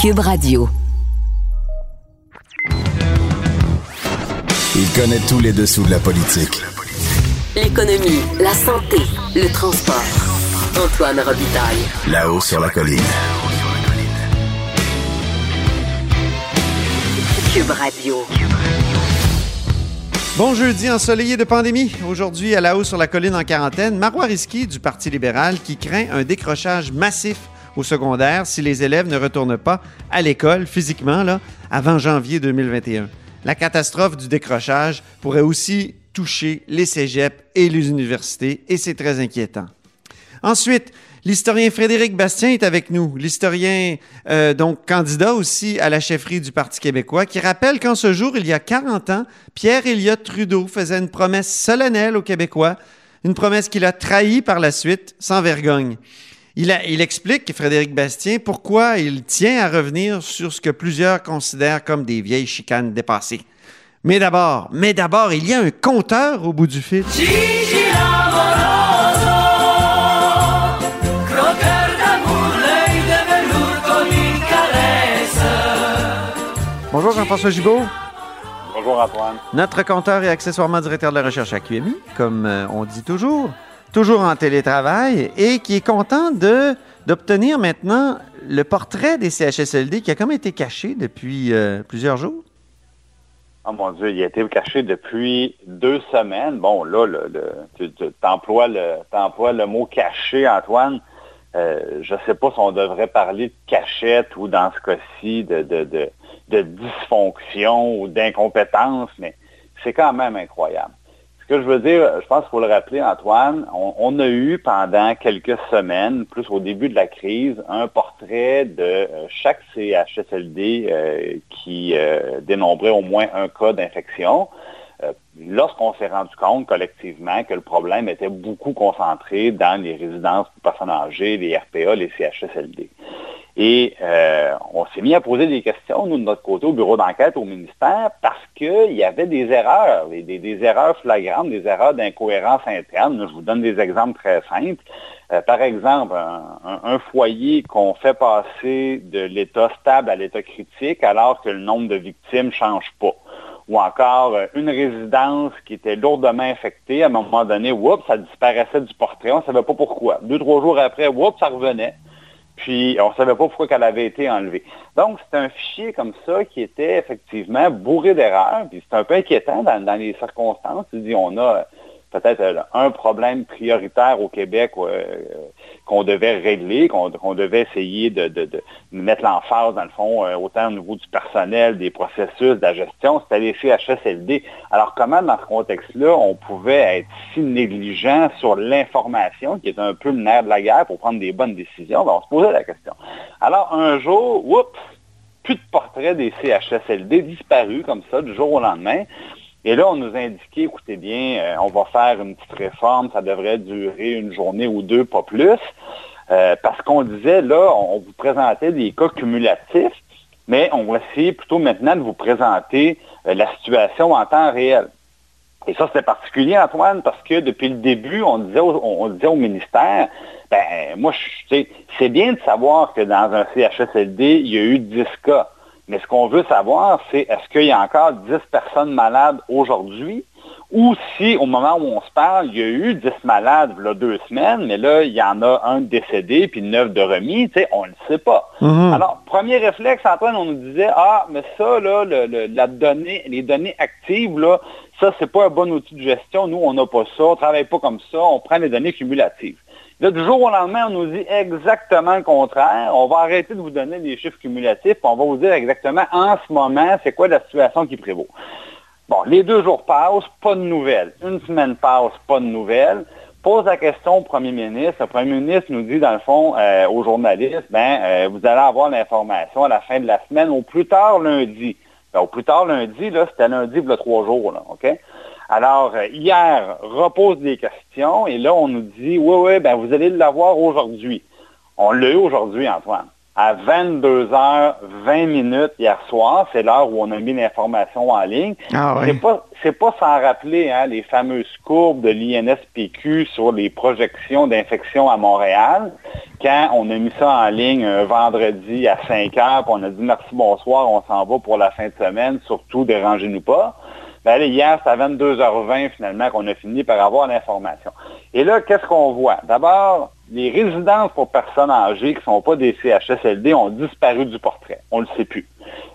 Cube Radio. Il connaît tous les dessous de la politique. L'économie, la santé, le transport. Antoine Robitaille. Là-haut sur la colline. Cube Radio. Bon jeudi ensoleillé de pandémie. Aujourd'hui, à la haut sur la colline en quarantaine, Marois Risky du Parti libéral qui craint un décrochage massif au secondaire si les élèves ne retournent pas à l'école physiquement là, avant janvier 2021. La catastrophe du décrochage pourrait aussi toucher les cégeps et les universités et c'est très inquiétant. Ensuite, l'historien Frédéric Bastien est avec nous, l'historien euh, donc candidat aussi à la chefferie du Parti québécois, qui rappelle qu'en ce jour, il y a 40 ans, Pierre Elliott Trudeau faisait une promesse solennelle aux Québécois, une promesse qu'il a trahie par la suite, sans vergogne. Il, a, il, explique, Frédéric Bastien, pourquoi il tient à revenir sur ce que plusieurs considèrent comme des vieilles chicanes dépassées. Mais d'abord, mais d'abord, il y a un compteur au bout du fil. Bonjour Jean-François Gibault. Bonjour Antoine. Notre compteur et accessoirement directeur de la recherche à QMI, comme euh, on dit toujours, toujours en télétravail et qui est content de d'obtenir maintenant le portrait des CHSLD qui a comme été caché depuis euh, plusieurs jours. Oh mon Dieu, il a été caché depuis deux semaines. Bon, là, le, tu emploies le, mot caché, Antoine. Euh, je ne sais pas si on devrait parler de cachette ou dans ce cas-ci de, de, de dysfonction ou d'incompétence, mais c'est quand même incroyable. Que je veux dire, je pense qu'il faut le rappeler, Antoine, on, a eu pendant quelques semaines, plus au début de la crise, un portrait de euh, chaque CHSLD euh, qui euh, dénombrait au moins un cas d'infection. Lorsqu'on s'est rendu compte collectivement que le problème était beaucoup concentré dans les résidences pour personnes âgées, les RPA, les CHSLD. Et euh, on s'est mis à poser des questions, nous, de notre côté, au bureau d'enquête, au ministère, parce qu'il y avait des erreurs, des, erreurs flagrantes, des erreurs d'incohérence interne. Je vous donne des exemples très simples. Euh, par exemple, un foyer qu'on fait passer de l'état stable à l'état critique alors que le nombre de victimes ne change pas ou encore euh, une résidence qui était lourdement infectée. À un moment donné, oups, ça disparaissait du portrait. On ne savait pas pourquoi. Deux, trois jours après, oups, ça revenait. Puis, on ne savait pas pourquoi elle avait été enlevée. Donc, c'est un fichier comme ça qui était effectivement bourré d'erreurs. Puis, c'est un peu inquiétant dans, dans les circonstances. Tu dis, on a peut-être euh, un problème prioritaire au Québec euh, qu'on devait régler, qu'on qu devait essayer de, mettre l'emphase, dans le fond, euh, autant au niveau du personnel, des processus, de la gestion, c'était les CHSLD. Alors, comment, dans ce contexte-là, on pouvait être si négligent sur l'information, qui est un peu le nerf de la guerre pour prendre des bonnes décisions? Ben, on se posait la question. Alors, un jour, oups, plus de portrait des CHSLD disparus comme ça, du jour au lendemain. Et là, on nous a indiqué, écoutez bien, euh, on va faire une petite réforme, ça devrait durer une journée ou deux, pas plus, euh, parce qu'on disait, là, on vous présentait des cas cumulatifs, mais on va essayer plutôt maintenant de vous présenter euh, la situation en temps réel. Et ça, c'était particulier, Antoine, parce que depuis le début, on disait au, on disait au ministère, ben moi, c'est bien de savoir que dans un CHSLD, il y a eu 10 cas. Mais ce qu'on veut savoir, c'est est-ce qu'il y a encore 10 personnes malades aujourd'hui? Ou si, au moment où on se parle, il y a eu 10 malades deux semaines, mais là, il y en a un décédé puis neuf de remis, tu sais, on ne le sait pas. Mm-hmm. Alors, premier réflexe, Antoine, on nous disait, ah, mais ça, là, le, le, la donnée, les données actives, là, ça, c'est pas un bon outil de gestion. Nous, on n'a pas ça, on travaille pas comme ça, on prend les données cumulatives. Là, du jour au lendemain, on nous dit exactement le contraire. On va arrêter de vous donner des chiffres cumulatifs, on va vous dire exactement en ce moment, c'est quoi la situation qui prévaut. Bon, les deux jours passent, pas de nouvelles. Une semaine passe, pas de nouvelles. Pose la question au premier ministre. Le premier ministre nous dit, dans le fond, euh, aux journalistes, ben, euh, vous allez avoir l'information à la fin de la semaine, au plus tard lundi. Ben, au plus tard lundi, là, c'était lundi il y a trois jours, là, OK? Alors, hier, repose des questions et là, on nous dit, oui, oui, ben vous allez l'avoir aujourd'hui. On l'a eu aujourd'hui, Antoine. à 22h20 minutes hier soir. C'est l'heure où on a mis l'information en ligne. Ah C'est pas, c'est pas sans rappeler hein, les fameuses courbes de l'INSPQ sur les projections d'infection à Montréal. Quand on a mis ça en ligne un vendredi à 5 h puis on a dit merci, bonsoir, on s'en va pour la fin de semaine, surtout dérangez-nous pas. Ben, là, hier, c'est à 22h20 finalement qu'on a fini par avoir l'information. Et là, qu'est-ce qu'on voit? D'abord, les résidences pour personnes âgées qui ne sont pas des CHSLD ont disparu du portrait. On ne le sait plus.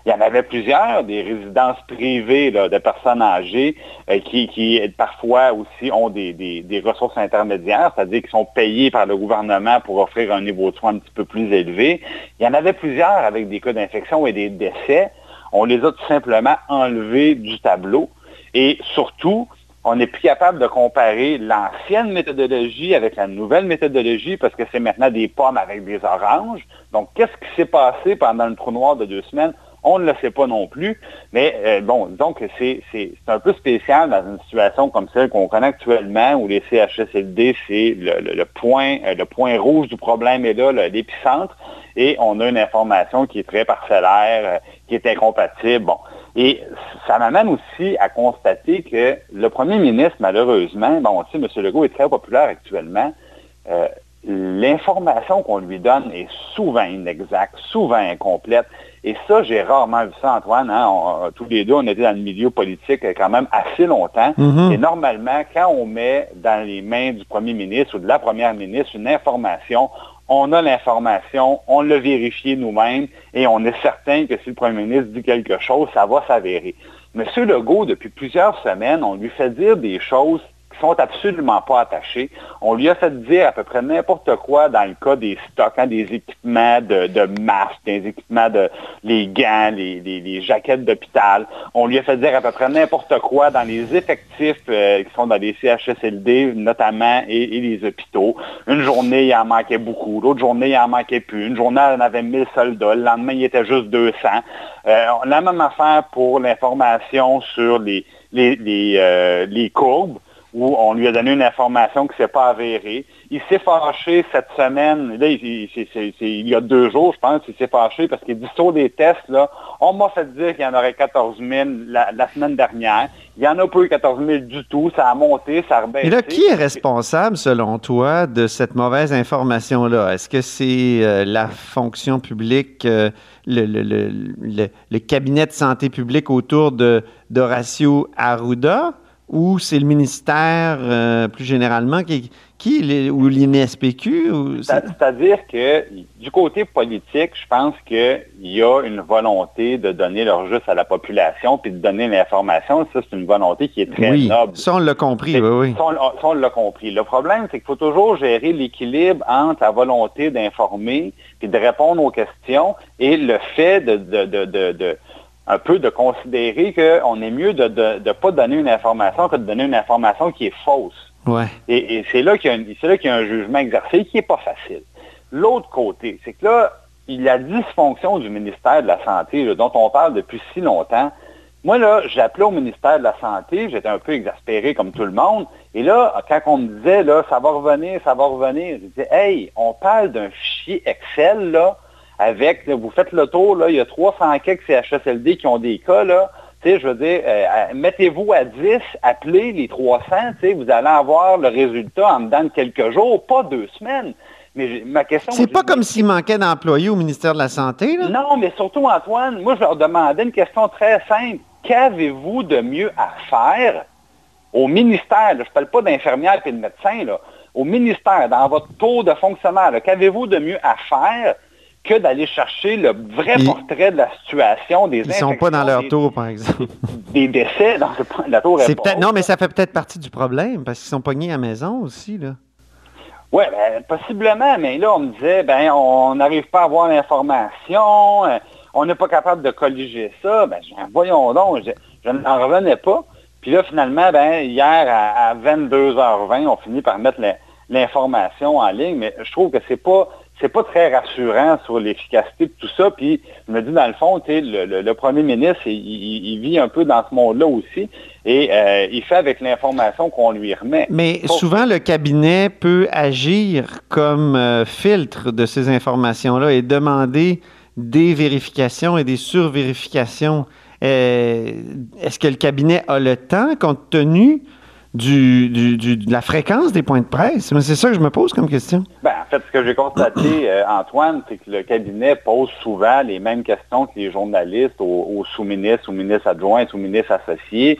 Il y en avait plusieurs, des résidences privées de personnes âgées euh, qui, parfois aussi ont des, des ressources intermédiaires, c'est-à-dire qui sont payées par le gouvernement pour offrir un niveau de soins un petit peu plus élevé. Il y en avait plusieurs avec des cas d'infection et des décès. On les a tout simplement enlevés du tableau. Et surtout, on n'est plus capable de comparer l'ancienne méthodologie avec la nouvelle méthodologie parce que c'est maintenant des pommes avec des oranges. Donc, qu'est-ce qui s'est passé pendant le trou noir de deux semaines? On ne le sait pas non plus. Mais euh, bon, donc c'est un peu spécial dans une situation comme celle qu'on connaît actuellement où les CHSLD, c'est le, point, euh, le point rouge du problème est là, l'épicentre, et on a une information qui est très parcellaire, euh, qui est incompatible. Bon. Et ça m'amène aussi à constater que le premier ministre, malheureusement, bon, on sait, M. Legault est très populaire actuellement, euh, l'information qu'on lui donne est souvent inexacte, souvent incomplète. Et ça, j'ai rarement vu ça, Antoine. Hein. tous les deux, on était dans le milieu politique quand même assez longtemps. Mm-hmm. Et normalement, quand on met dans les mains du premier ministre ou de la première ministre une information, on a l'information, on l'a vérifié nous-mêmes et on est certain que si le premier ministre dit quelque chose, ça va s'avérer. Monsieur Legault, depuis plusieurs semaines, on lui fait dire des choses sont absolument pas attachés. On lui a fait dire à peu près n'importe quoi dans le cas des stocks, hein, des équipements de, de, masques, des équipements de les gants, les, jaquettes d'hôpital. On lui a fait dire à peu près n'importe quoi dans les effectifs euh, qui sont dans les CHSLD notamment et, les hôpitaux. Une journée, il en manquait beaucoup. L'autre journée, il en manquait plus. Une journée, on avait 1000 soldats. Le lendemain, il était juste 200. Euh, la même affaire pour l'information sur les, les, les, euh, les courbes où on lui a donné une information qui ne s'est pas avérée. Il s'est fâché cette semaine, là, il, y a deux jours, je pense, il s'est fâché parce qu'il dit sur des tests, on m'a fait dire qu'il y en aurait 14 000 la, semaine dernière. Il n'y en a pas eu 14 000 du tout. Ça a monté, ça a rebaissé. Et là, qui est responsable, selon toi, de cette mauvaise information-là? Est-ce que c'est euh, la fonction publique, euh, le, le, cabinet de santé publique autour de d'Horacio Arruda? Ou c'est le ministère euh, plus généralement qui, qui ou l'INSPQ? C'est-à-dire que du côté politique, je pense qu'il y a une volonté de donner leur juste à la population puis de donner l'information. Ça, c'est une volonté qui est très oui, noble. Ça, on l'a compris, oui, oui. Ça, on, l'a compris. Le problème, c'est qu'il faut toujours gérer l'équilibre entre la volonté d'informer puis de répondre aux questions et le fait de, de, de un peu de considérer qu'on est mieux de ne pas donner une information que de donner une information qui est fausse. Ouais. Et, c'est là qu'il y, a un jugement exercé qui n'est pas facile. L'autre côté, c'est que là, il y a dysfonction du ministère de la Santé, dont on parle depuis si longtemps. Moi, là, j'appelais au ministère de la Santé, j'étais un peu exaspéré comme tout le monde. Et là, quand on me disait, là, ça va revenir, ça va revenir, je disais, hey, on parle d'un fichier Excel, là, avec, vous faites le tour, là, il y a 300 quelques CHSLD qui ont des cas, là. je veux dire, euh, mettez-vous à 10, appelez les 300, vous allez avoir le résultat en dedans de quelques jours, pas deux semaines. Mais ma question. C'est pas comme s'il manquait d'employés au ministère de la Santé, là? Non, mais surtout, Antoine, moi, je leur demandais une question très simple. Qu'avez-vous de mieux à faire au ministère? je ne parle pas d'infirmières et de médecins, là. Au ministère, dans votre taux de fonctionnaire, qu'avez-vous de mieux à faire que d'aller chercher le vrai portrait de la situation des Ils ne sont pas dans leur tour, par exemple. Des, décès dans la tour est Non, mais ça fait peut-être partie du problème, parce qu'ils sont pognés à la maison aussi, là. Oui, ben, possiblement, mais là, on me disait, ben, on n'arrive pas à avoir l'information, euh, on n'est pas capable de colliger ça. Ben, voyons donc, je, n'en revenais pas. Puis là, finalement, ben, hier, à, 22h20, on finit par mettre l'information en ligne, mais je trouve que c'est pas c'est pas très rassurant sur l'efficacité de tout ça. Puis je me dis, dans le fond, le, le, premier ministre, il, vit un peu dans ce monde-là aussi. Et euh, il fait avec l'information qu'on lui remet. Mais souvent, le cabinet peut agir comme euh, filtre de ces informations-là et demander des vérifications et des survérifications. Euh, est-ce que le cabinet a le temps, compte tenu du, de la fréquence des points de presse? C'est ça que je me pose comme question. Ben, en fait, ce que j'ai constaté, euh, Antoine, c'est que le cabinet pose souvent les mêmes questions que les journalistes aux, sous-ministres, aux ministres adjoints, aux ministres associés.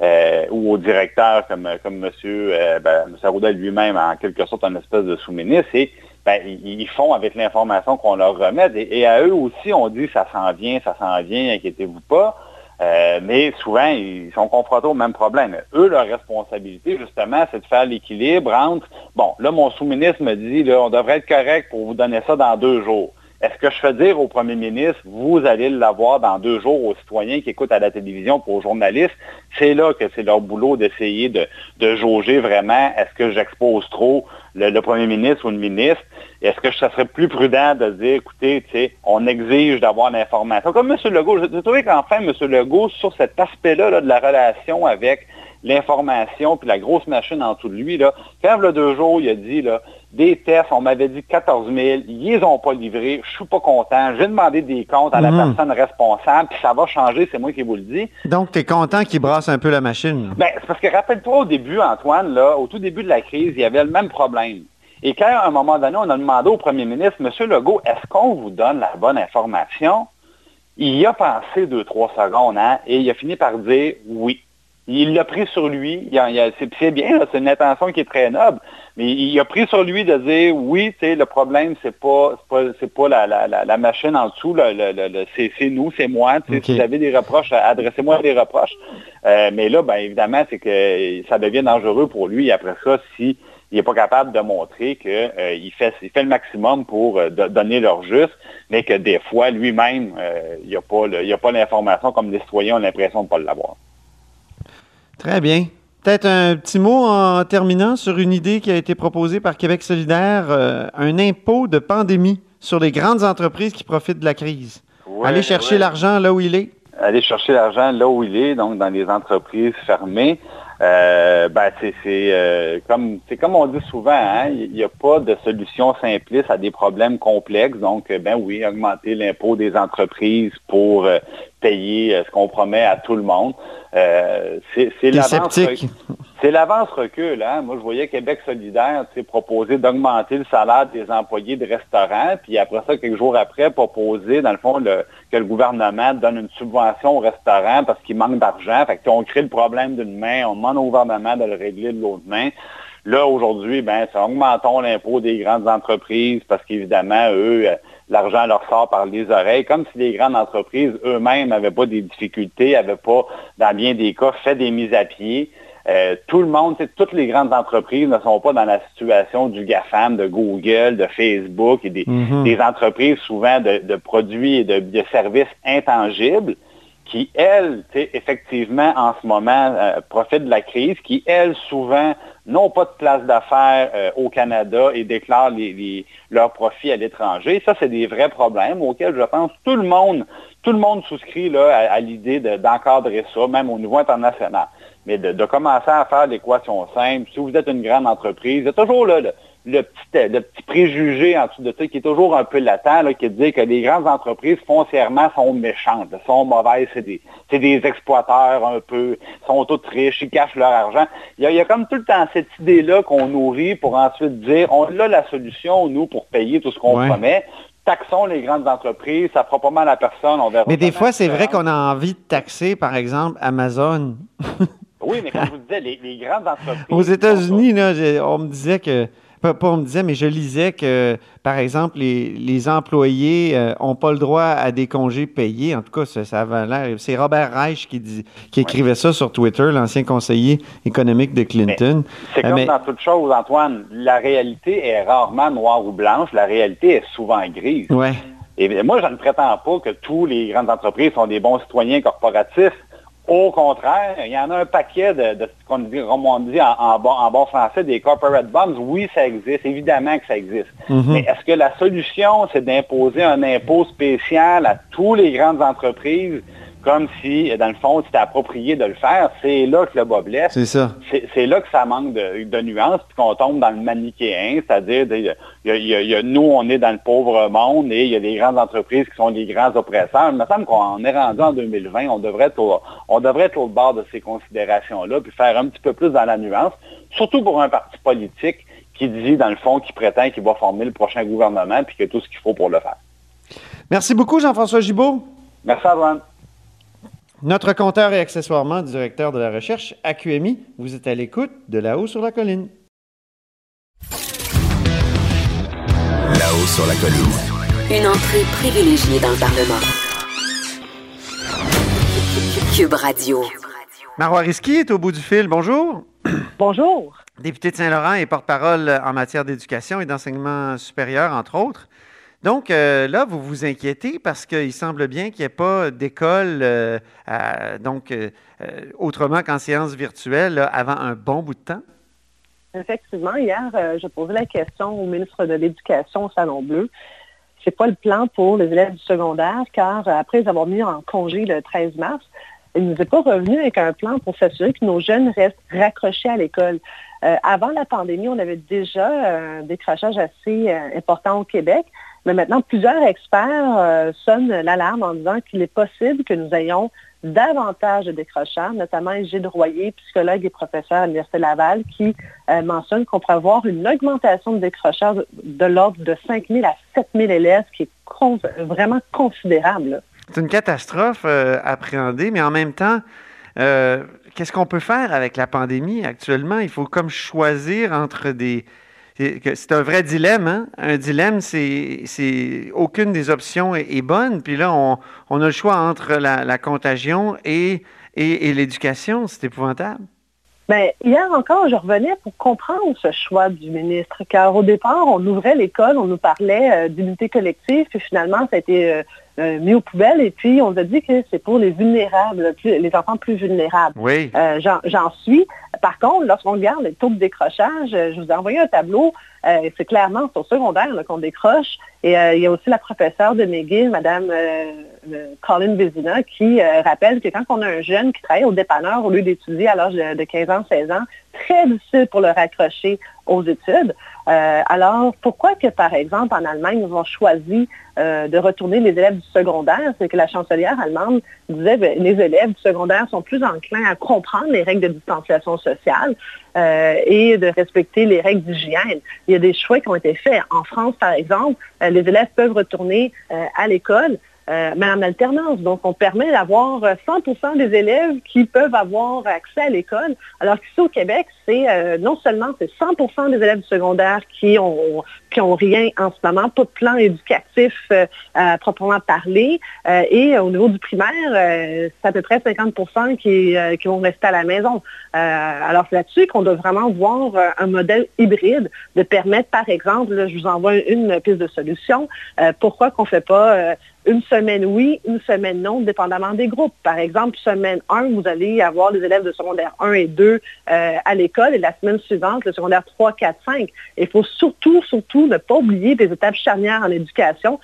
Euh, ou au directeur comme, comme M. Euh, ben, Arruda lui-même, en quelque sorte, un espèce de sous-ministre, et ben, ils, font avec l'information qu'on leur remet. Et, et, à eux aussi, on dit ça s'en vient, ça s'en vient, inquiétez-vous pas. Euh, mais souvent, ils sont confrontés au même problème. Eux, leur responsabilité, justement, c'est de faire l'équilibre entre, bon, là, mon sous-ministre me dit, là, on devrait être correct pour vous donner ça dans deux jours. Est-ce que je fais dire au premier ministre, vous allez l'avoir dans deux jours aux citoyens qui écoutent à la télévision, pour aux journalistes? C'est là que c'est leur boulot d'essayer de, de jauger vraiment, est-ce que j'expose trop le, premier ministre ou le ministre? Est-ce que ça serait plus prudent de dire, écoutez, on exige d'avoir l'information? Comme M. Legault, j'ai trouvé qu'enfin, M. Legault, sur cet aspect-là de la relation avec l'information puis la grosse machine en dessous de lui, là, quand il deux jours, il a dit, là, des tests, on m'avait dit 14 000, ils les ont pas livrés, je suis pas content, j'ai demandé des comptes à la mhm. personne responsable, puis ça va changer, c'est moi qui vous le dis. Donc, tu es content qu'il brasse un peu la machine? Ben, c'est parce que rappelle-toi au début, Antoine, là, au tout début de la crise, il y avait le même problème. Et quand, à un moment donné, on a demandé au premier ministre, Monsieur Legault, est-ce qu'on vous donne la bonne information? Il y a pensé deux, trois secondes, hein, et il a fini par dire oui. Il l'a pris sur lui. C'est bien, c'est une intention qui est très noble, mais il a pris sur lui de dire oui, le problème, c'est pas, pas, la, la, machine en dessous, c'est nous, c'est moi. Si vous avez des reproches, adressez-moi des reproches. Euh, mais là, ben, évidemment, c'est que ça devient dangereux pour lui après ça si il n'est pas capable de montrer qu'il euh, fait, il fait le maximum pour euh, donner leur juste, mais que des fois, lui-même, il n'y a pas l'information comme les citoyens ont l'impression de ne pas l'avoir. Très bien. Peut-être un petit mot en terminant sur une idée qui a été proposée par Québec solidaire, euh, un impôt de pandémie sur les grandes entreprises qui profitent de la crise. Allez chercher l'argent là où il est. Aller chercher l'argent là où il est, donc dans les entreprises fermées. Euh, ben c'est euh, comme c'est comme on dit souvent, hein, il n'y a pas de solution simpliste à des problèmes complexes. Donc, ben oui, augmenter l'impôt des entreprises pour payer ce qu'on promet à tout le monde. Euh, c'est l'avance c'est l'avance recul. Hein? Moi, je voyais Québec solidaire proposer d'augmenter le salaire des employés de restaurants, puis après ça, quelques jours après, proposer, dans le fond, que le gouvernement donne une subvention au restaurant parce qu'il manque d'argent. Fait que on crée le problème d'une main, on demande au gouvernement de le régler de l'autre main. Là, aujourd'hui, ben, ça augmentons l'impôt des grandes entreprises parce qu'évidemment, eux, l'argent leur sort par les oreilles, comme si les grandes entreprises eux-mêmes n'avaient pas des difficultés, n'avaient pas, dans bien des cas, fait des mises à pied. Euh, tout le monde, toutes les grandes entreprises ne sont pas dans la situation du GAFAM, de Google, de Facebook et des, mm-hmm. entreprises souvent de, produits et de, services intangibles qui, elles, effectivement, en ce moment, euh, profitent de la crise, qui, elles, souvent, n'ont pas de place d'affaires euh, au Canada et déclarent leurs profits à l'étranger. Ça, c'est des vrais problèmes auxquels je pense tout le monde, tout le monde souscrit là, à, l'idée d'encadrer ça, même au niveau international. Mais de, commencer à faire l'équation simple, si vous êtes une grande entreprise, a toujours là, le petit, le petit préjugé en dessous de ça qui est toujours un peu latent, là, qui dit que les grandes entreprises foncièrement sont méchantes, sont mauvaises, c'est des, des exploiteurs un peu, sont toutes riches, ils cachent leur argent. Il y a, comme tout le temps cette idée-là qu'on nourrit pour ensuite dire on a la solution, nous, pour payer tout ce qu'on promet taxons les grandes entreprises, ça fera pas mal à personne, on verra. Mais des fois, c'est vrai qu'on a envie de taxer, par exemple, Amazon. oui, mais comme je vous disais, les, les grandes entreprises... Aux États-Unis, on me disait que pas, on me disait, mais je lisais que, par exemple, les, employés n'ont euh, pas le droit à des congés payés. En tout cas, ça, ça l'air. C'est Robert Reich qui, dit, qui écrivait ça sur Twitter, l'ancien conseiller économique de Clinton. C'est comme euh, dans toute chose, Antoine. La réalité est rarement noire ou blanche. La réalité est souvent grise. Ouais. Et moi, je ne prétends pas que tous les grandes entreprises sont des bons citoyens corporatifs Au contraire, il y en a un paquet de, ce qu'on dit, comme on dit en, bon, français, des corporate bonds. Oui, ça existe, évidemment que ça existe. Mm-hmm. Mais est-ce que la solution, c'est d'imposer un impôt spécial à toutes les grandes entreprises comme si, dans le fond, c'était approprié de le faire. C'est là que le bas blesse. C'est ça. C'est là que ça manque de, de nuances, puis qu'on tombe dans le manichéen, c'est-à-dire, nous, on est dans le pauvre monde et il y a des grandes entreprises qui sont les grands oppresseurs. Il me semble qu'on est rendu en 2020, on devrait être au, on devrait être au bord de ces considérations-là, puis faire un petit peu plus dans la nuance, surtout pour un parti politique qui dit, dans le fond, qui prétend qu'il va former le prochain gouvernement, puis qu'il a tout ce qu'il faut pour le faire. Merci beaucoup, Jean-François Gibault. Merci, Antoine. Notre compteur et accessoirement directeur de la recherche à QMI, vous êtes à l'écoute de là-haut sur la colline. Là-haut sur la colline. Une entrée privilégiée dans le Parlement. Cube Radio. Marois Risky est au bout du fil. Bonjour. Bonjour. Député de Saint-Laurent et porte-parole en matière d'éducation et d'enseignement supérieur, entre autres. Donc euh, là, vous vous inquiétez parce qu'il semble bien qu'il n'y ait pas d'école, euh, donc euh, autrement qu'en séance virtuelle, avant un bon bout de temps? Effectivement, hier, je posais la question au ministre de l'Éducation au Salon Bleu. C'est quoi le plan pour les élèves du secondaire? Car après avoir mis en congé le 13 mars, il ne nous est pas revenu avec un plan pour s'assurer que nos jeunes restent raccrochés à l'école. avant la pandémie, on avait déjà un décrochage assez important au Québec. Mais maintenant, plusieurs experts euh, sonnent l'alarme en disant qu'il est possible que nous ayons davantage de décrocheurs, notamment Gilles Royer, psychologue et professeur à l'Université Laval, qui euh, mentionne qu'on pourrait avoir une augmentation de décrocheurs de, l'ordre de 5 000 à 7 000 élèves, ce qui est vraiment considérable. C'est une catastrophe euh, appréhendée, mais en même temps, qu'est-ce qu'on peut faire avec la pandémie actuellement? Il faut comme choisir entre des, c'est un vrai dilemme. Hein? Un dilemme, c'est aucune des options est, bonne. Puis là, on, a le choix entre la, contagion et, l'éducation. C'est épouvantable. Bien, hier encore, je revenais pour comprendre ce choix du ministre, car au départ, on ouvrait l'école, on nous parlait euh, d'unité collective, puis finalement, ça a été euh, euh, mis aux poubelles, et puis on nous a dit que c'est pour les vulnérables, les enfants plus vulnérables. Oui. J'en suis. Par contre, lorsqu'on regarde les taux de décrochage, je vous ai envoyé un tableau euh, c'est clairement au secondaire qu'on décroche. Et euh, il y a aussi la professeure de McGill, Mme euh, Colin Vézina, qui rappelle que quand on a un jeune qui travaille au dépanneur au lieu d'étudier à l'âge de 15 ans, 16 ans, très difficile pour le raccrocher aux études. Euh, alors, pourquoi que, par exemple, en Allemagne, ils ont choisi euh, de retourner les élèves du secondaire? C'est que la chancelière allemande disait que ben, les élèves du secondaire sont plus enclins à comprendre les règles de distanciation sociale euh, et de respecter les règles d'hygiène. Il y a des choix qui ont été faits. En France, par exemple, les élèves peuvent retourner à l'école mais en alternance. Donc, on permet d'avoir 100% des élèves qui peuvent avoir accès à l'école, alors qu'ici au Québec, euh, non seulement c'est 100% des élèves du secondaire qui ont, qui ont rien en ce moment, pas de plan éducatif euh, à proprement parler, et au niveau du primaire, c'est à peu près 50 qui, qui vont rester à la maison. alors, c'est là-dessus qu'on doit vraiment voir un modèle hybride de permettre, par exemple, je vous envoie une piste de solution, pourquoi qu'on ne fait pas une semaine oui, une semaine non, dépendamment des groupes. Par exemple, semaine 1, vous allez avoir les élèves de secondaire 1 et 2 euh, à l'école et la semaine suivante, le secondaire 3, 4, 5. Il faut surtout, surtout ne pas oublier des étapes charnières en éducation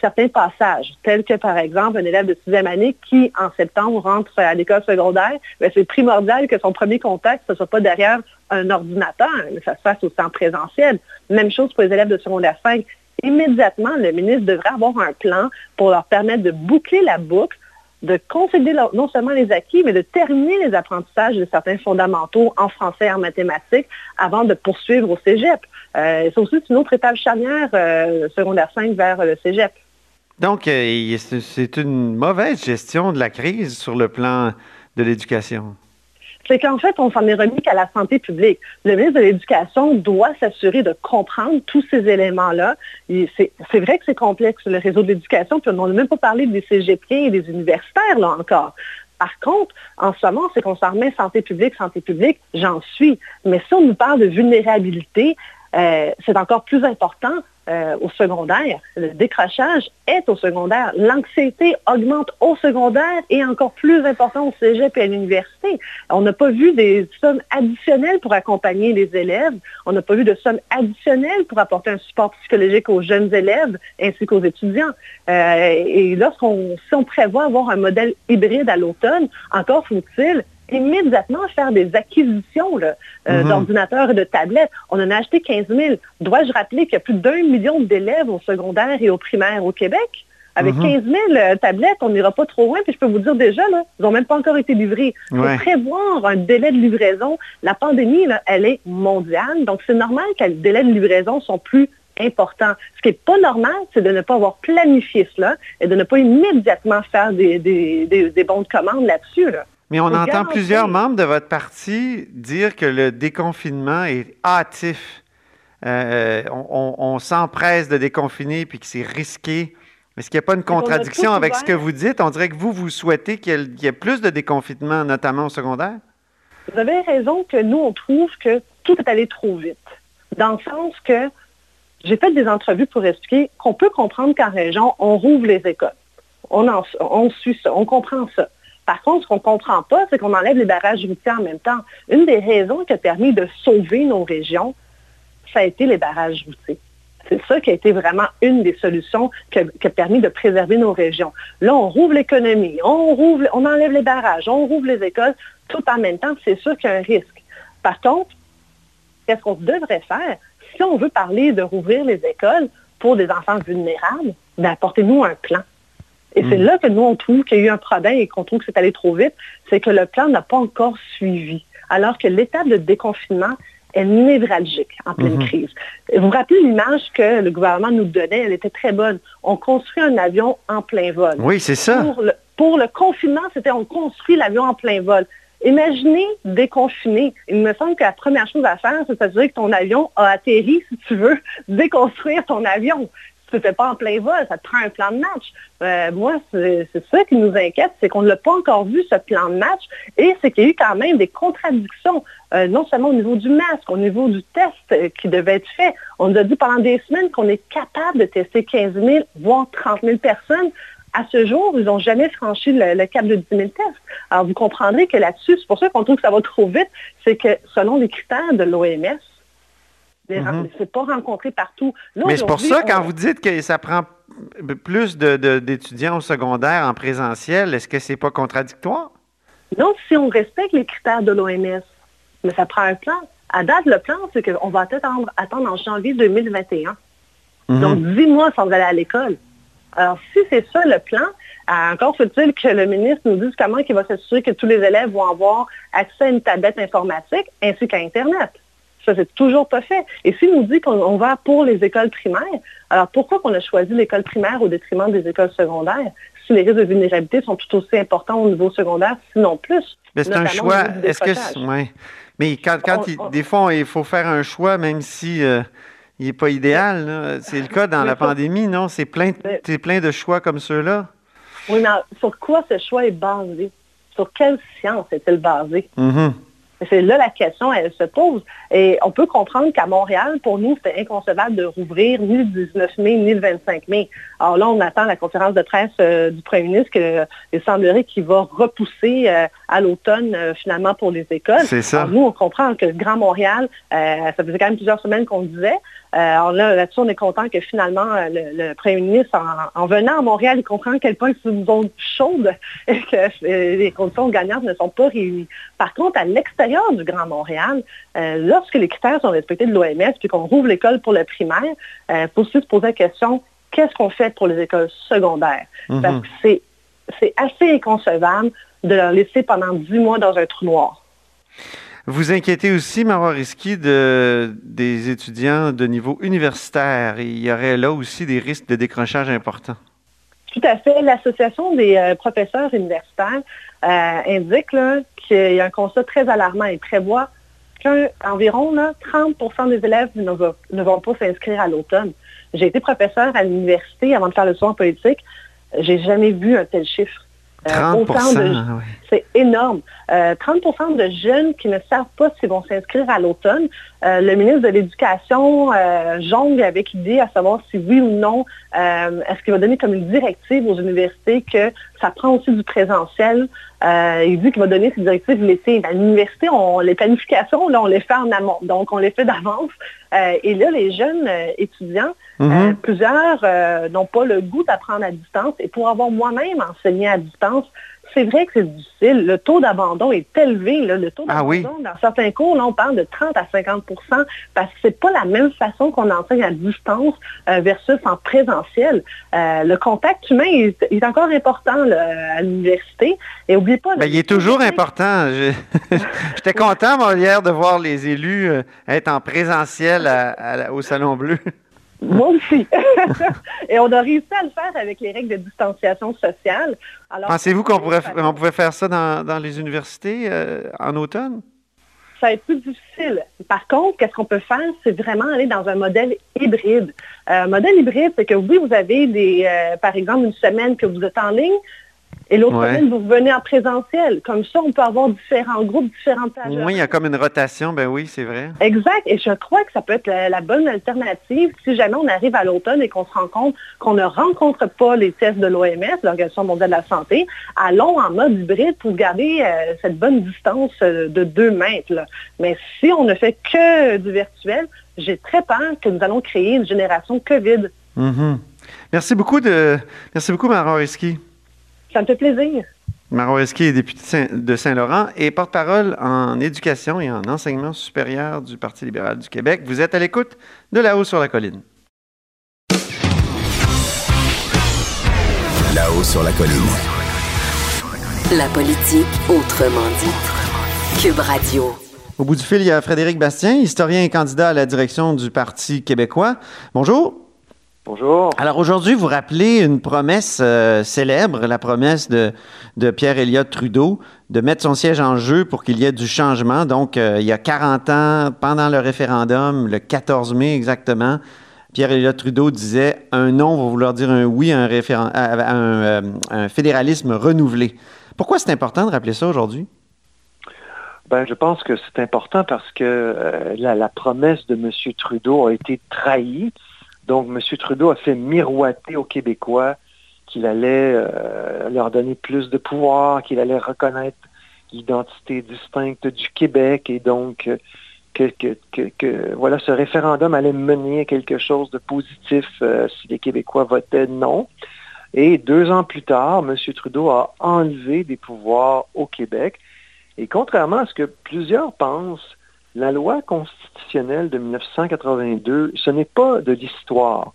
certains passages, tels que par exemple un élève de sixième année qui, en septembre, rentre à l'école secondaire, ben, c'est primordial que son premier contact, ne soit pas derrière un ordinateur, mais ça se fasse aussi en présentiel. Même chose pour les élèves de secondaire 5 immédiatement, le ministre devrait avoir un plan pour leur permettre de boucler la boucle, de concéder non seulement les acquis, mais de terminer les apprentissages de certains fondamentaux en français et en mathématiques avant de poursuivre au cégep. Euh, c'est aussi une autre étape charnière, euh, secondaire 5 vers le cégep. Donc, euh, c'est une mauvaise gestion de la crise sur le plan de l'éducation c'est qu'en fait, on s'en est remis qu'à la santé publique. Le ministre de l'Éducation doit s'assurer de comprendre tous ces éléments-là. C'est vrai que c'est complexe, le réseau de l'éducation, puis on n'a même pas parlé des CGP et des universitaires, là encore. Par contre, en ce moment, c'est qu'on s'en remet santé publique, santé publique, j'en suis. Mais si on nous parle de vulnérabilité, euh, c'est encore plus important euh, au secondaire. Le décrochage est au secondaire. L'anxiété augmente au secondaire et encore plus important au cégep et à l'université. On n'a pas vu des sommes additionnelles pour accompagner les élèves. On n'a pas vu de sommes additionnelles pour apporter un support psychologique aux jeunes élèves ainsi qu'aux étudiants. Euh, et lorsqu'on si on prévoit avoir un modèle hybride à l'automne, encore faut-il immédiatement faire des acquisitions euh, mhm. d'ordinateurs et de tablettes. On en a acheté 15 000. Dois-je rappeler qu'il y a plus d'un million d'élèves au secondaire et au primaire au Québec? Avec 15 mhm. 000 euh, tablettes, on n'ira pas trop loin. Puis je peux vous dire déjà, là, ils n'ont même pas encore été livrés. Il faut prévoir un délai de livraison. La pandémie, elle est mondiale. Donc, c'est normal que les délais de livraison sont plus importants. Ce qui n'est pas normal, c'est de ne pas avoir planifié cela et de ne pas immédiatement faire des, des, bons de commande là-dessus. Là. Mais on entend plusieurs membres de votre parti dire que le déconfinement est hâtif. Euh, on, s'empresse de déconfiner puis que c'est risqué. Est-ce qu'il n'y a pas une contradiction avec ce que vous dites? On dirait que vous, vous souhaitez qu'il y, ait plus de déconfinement, notamment au secondaire? Vous avez raison que nous, on trouve que tout est allé trop vite. Dans le sens que j'ai fait des entrevues pour expliquer qu'on peut comprendre qu'en région, on rouvre les écoles. On, on suit ça, on comprend ça. Par contre, ce qu'on ne comprend pas, c'est qu'on enlève les barrages routiers en même temps. Une des raisons qui a permis de sauver nos régions, ça a été les barrages routiers. C'est ça qui a été vraiment une des solutions qui a, permis de préserver nos régions. Là, on rouvre l'économie, on on enlève les barrages, on rouvre les écoles, tout en même temps, c'est sûr qu'il y a un risque. Par contre, qu'est-ce qu'on devrait faire? Si on veut parler de rouvrir les écoles pour des enfants vulnérables, ben, apportez-nous un plan. Et c'est hmm. là que nous, on trouve qu'il y a eu un problème et qu'on trouve que c'est allé trop vite, c'est que le plan n'a pas encore suivi. Alors que l'étape de déconfinement est névralgique en pleine hmm. crise. Vous vous rappelez l'image que le gouvernement nous donnait, elle était très bonne. On construit un avion en plein vol. Oui, c'est ça. Pour le, confinement, c'était on construit l'avion en plein vol. Imaginez déconfiner. Il me semble que la première chose à faire, c'est s'assurer que ton avion a atterri, si tu veux, déconstruire ton avion tu ne fais pas en plein vol, ça te prend un plan de match. Euh, moi, c'est ça qui nous inquiète, c'est qu'on n'a pas encore vu ce plan de match et c'est qu'il y a eu quand même des contradictions, euh, non seulement au niveau du masque, au niveau du test euh, qui devait être fait. On nous a dit pendant des semaines qu'on est capable de tester 15 000, voire 30 000 personnes. À ce jour, ils n'ont jamais franchi le, cap de 10 000 tests. Alors, vous comprendrez que là-dessus, c'est pour ça qu'on trouve que ça va trop vite, c'est que selon les critères de l'OMS, Mhm. C'est pas rencontré partout. Mais c'est pour ça, quand vous dites que ça prend plus d'étudiants au secondaire en présentiel, est-ce que c'est pas contradictoire? Non, si on respecte les critères de l'OMS, mais ça prend un plan. À date, le plan, c'est qu'on va attendre, attendre en janvier 2021. Mhm. Donc, dix mois sans aller à l'école. Alors, si c'est ça le plan, euh, encore faut-il que le ministre nous dise comment il va s'assurer que tous les élèves vont avoir accès à une tablette informatique ainsi qu'à Internet. Ça, c'est toujours pas fait. Et s'il nous dit qu'on va pour les écoles primaires, alors pourquoi qu'on a choisi l'école primaire au détriment des écoles secondaires si les risques de vulnérabilité sont tout aussi importants au niveau secodaire, sinon plus? Mais c'est un choix. Est-ce que. Ouais. Mais quand, des fois, il faut faire un choix, même si. Euh, il n'est pas idéal. C'est le cas dans la pandémie, non? C'est plein, plein de choix comme ceux-là. Oui, mais sur quoi ce choix est basé? Sur quelle science est-il basé? Mm-hmm. C'est là la question, elle se pose. Et on peut comprendre qu'à Montréal, pour nous, c'était inconcevable de rouvrir ni le 19 mai, ni le 25 mai. Alors là, on attend la conférence de presse euh, du premier ministre que, il semblerait qu'il va repousser euh, à l'automne euh, finalement pour les écoles. C'est ça. nous, on comprend que le Grand Montréal, ça faisait quand même plusieurs semaines qu'on le disait. Alors là, là-dessus, on est content que finalement, le, premier ministre, en, venant à Montréal, il comprend à quel point c'est une zone chaude et que les conditions gagnantes ne sont pas réunies. Par contre, à l'extérieur du Grand Montréal, lorsque les critères sont respectés de l'OMS, puis qu'on rouvre l'école pour le primaire, il faut aussi se poser la question, qu'est-ce qu'on fait pour les écoles secondaires? Mhm. Parce que c'est, assez inconcevable de leur laisser pendant dix mois dans un trou noir. Vous inquiétez aussi, Marois Risky, de, des étudiants de niveau universitaire. Il y aurait là aussi des risques de décrochage importants. Tout à fait. L'Association des euh, professeurs universitaires euh, indique qu'il y a un constat très alarmant et prévoit qu'environ 30% des élèves ne, vont pas s'inscrire à l'automne. J'ai été professeur à l'université avant de faire le soin politique. J'ai jamais vu un tel chiffre. 30 C'est énorme. 30 de jeunes qui ne savent pas s'ils vont s'inscrire à l'automne. le ministre de l'Éducation jongle avec l'idée à savoir si oui ou non, est-ce qu'il va donner comme une directive aux universités que ça prend aussi du présentiel. il dit qu'il va donner ces directives l'été. À l'université, les planifications, là, on les fait en amont. Donc, on les fait d'avance. et là, les jeunes étudiants, mm-hmm. plusieurs n'ont pas le goût d'apprendre à distance. Et pour avoir moi-même enseigné à distance, c'est vrai que c'est difficile. Le taux d'abandon est élevé. Le taux ah d'abandon, dans certains cours, là, on parle de 30 à 50% parce que c'est pas la même façon qu'on enseigne à distance euh, versus en présentiel. Euh, le contact humain est, encore important à l'université. Et pas... Ben, il est toujours important. J'étais content, moi, hier, de voir les élus euh, être en présentiel au Salon Bleu. Moi aussi. Et on a réussi à le faire avec les règles de distanciation sociale. Pensez-vous qu'on pourrait, on pouvait faire ça dans, les universités euh, en automne? Ça va être plus difficile. Par contre, qu'est-ce qu'on peut faire? C'est vraiment aller dans un modèle hybride. Un euh, modèle hybride, c'est que oui, vous avez des, euh, par exemple, une semaine que vous êtes en ligne, et l'autre semaine, vous venez en présentiel. Comme ça, on peut avoir différents groupes, différentes pages. Oui, il y a comme une rotation, ben oui, c'est vrai. Exact. Et je crois que ça peut être la, bonne alternative si jamais on arrive à l'automne et qu'on se rend compte qu'on ne rencontre pas les tests de l'OMS, l'Organisation mondiale de la santé. Allons en mode hybride pour garder euh, cette bonne distance euh, de deux mètres. Mais si on ne fait que du virtuel, j'ai très peur que nous allons créer une génération COVID. Mm-hmm. Merci beaucoup, de... Merci beaucoup. Ça me fait plaisir. Maron Risky est député de Saint-Laurent et porte-parole en éducation et en enseignement supérieur du Parti libéral du Québec. Vous êtes à l'écoute de là-haut sur la colline. Là-haut sur la colline. La politique autrement dit. Cube Radio. Au bout du fil, il y a Frédéric Bastien, historien et candidat à la direction du Parti québécois. Bonjour. Bonjour. Alors aujourd'hui, vous rappelez une promesse euh, célèbre, la promesse de, Pierre Elliott Trudeau de mettre son siège en jeu pour qu'il y ait du changement. Donc, euh, il y a 40 ans, pendant le référendum, le 14 mai exactement, Pierre Elliott Trudeau disait un non va vouloir dire un oui à un, euh, un, fédéralisme renouvelé. Pourquoi c'est important de rappeler ça aujourd'hui? Ben, je pense que c'est important parce que la, la, promesse de M. Trudeau a été trahie. Donc, M. Trudeau a fait miroiter aux Québécois qu'il allait euh, leur donner plus de pouvoir, qu'il allait reconnaître l'identité distincte du Québec et donc euh, que, voilà, ce référendum allait mener à quelque chose de positif euh, si les Québécois votaient non. Et deux ans plus tard, M. Trudeau a enlevé des pouvoirs au Québec. Et contrairement à ce que plusieurs pensent, la loi constitutionnelle de 1982, ce n'est pas de l'histoire.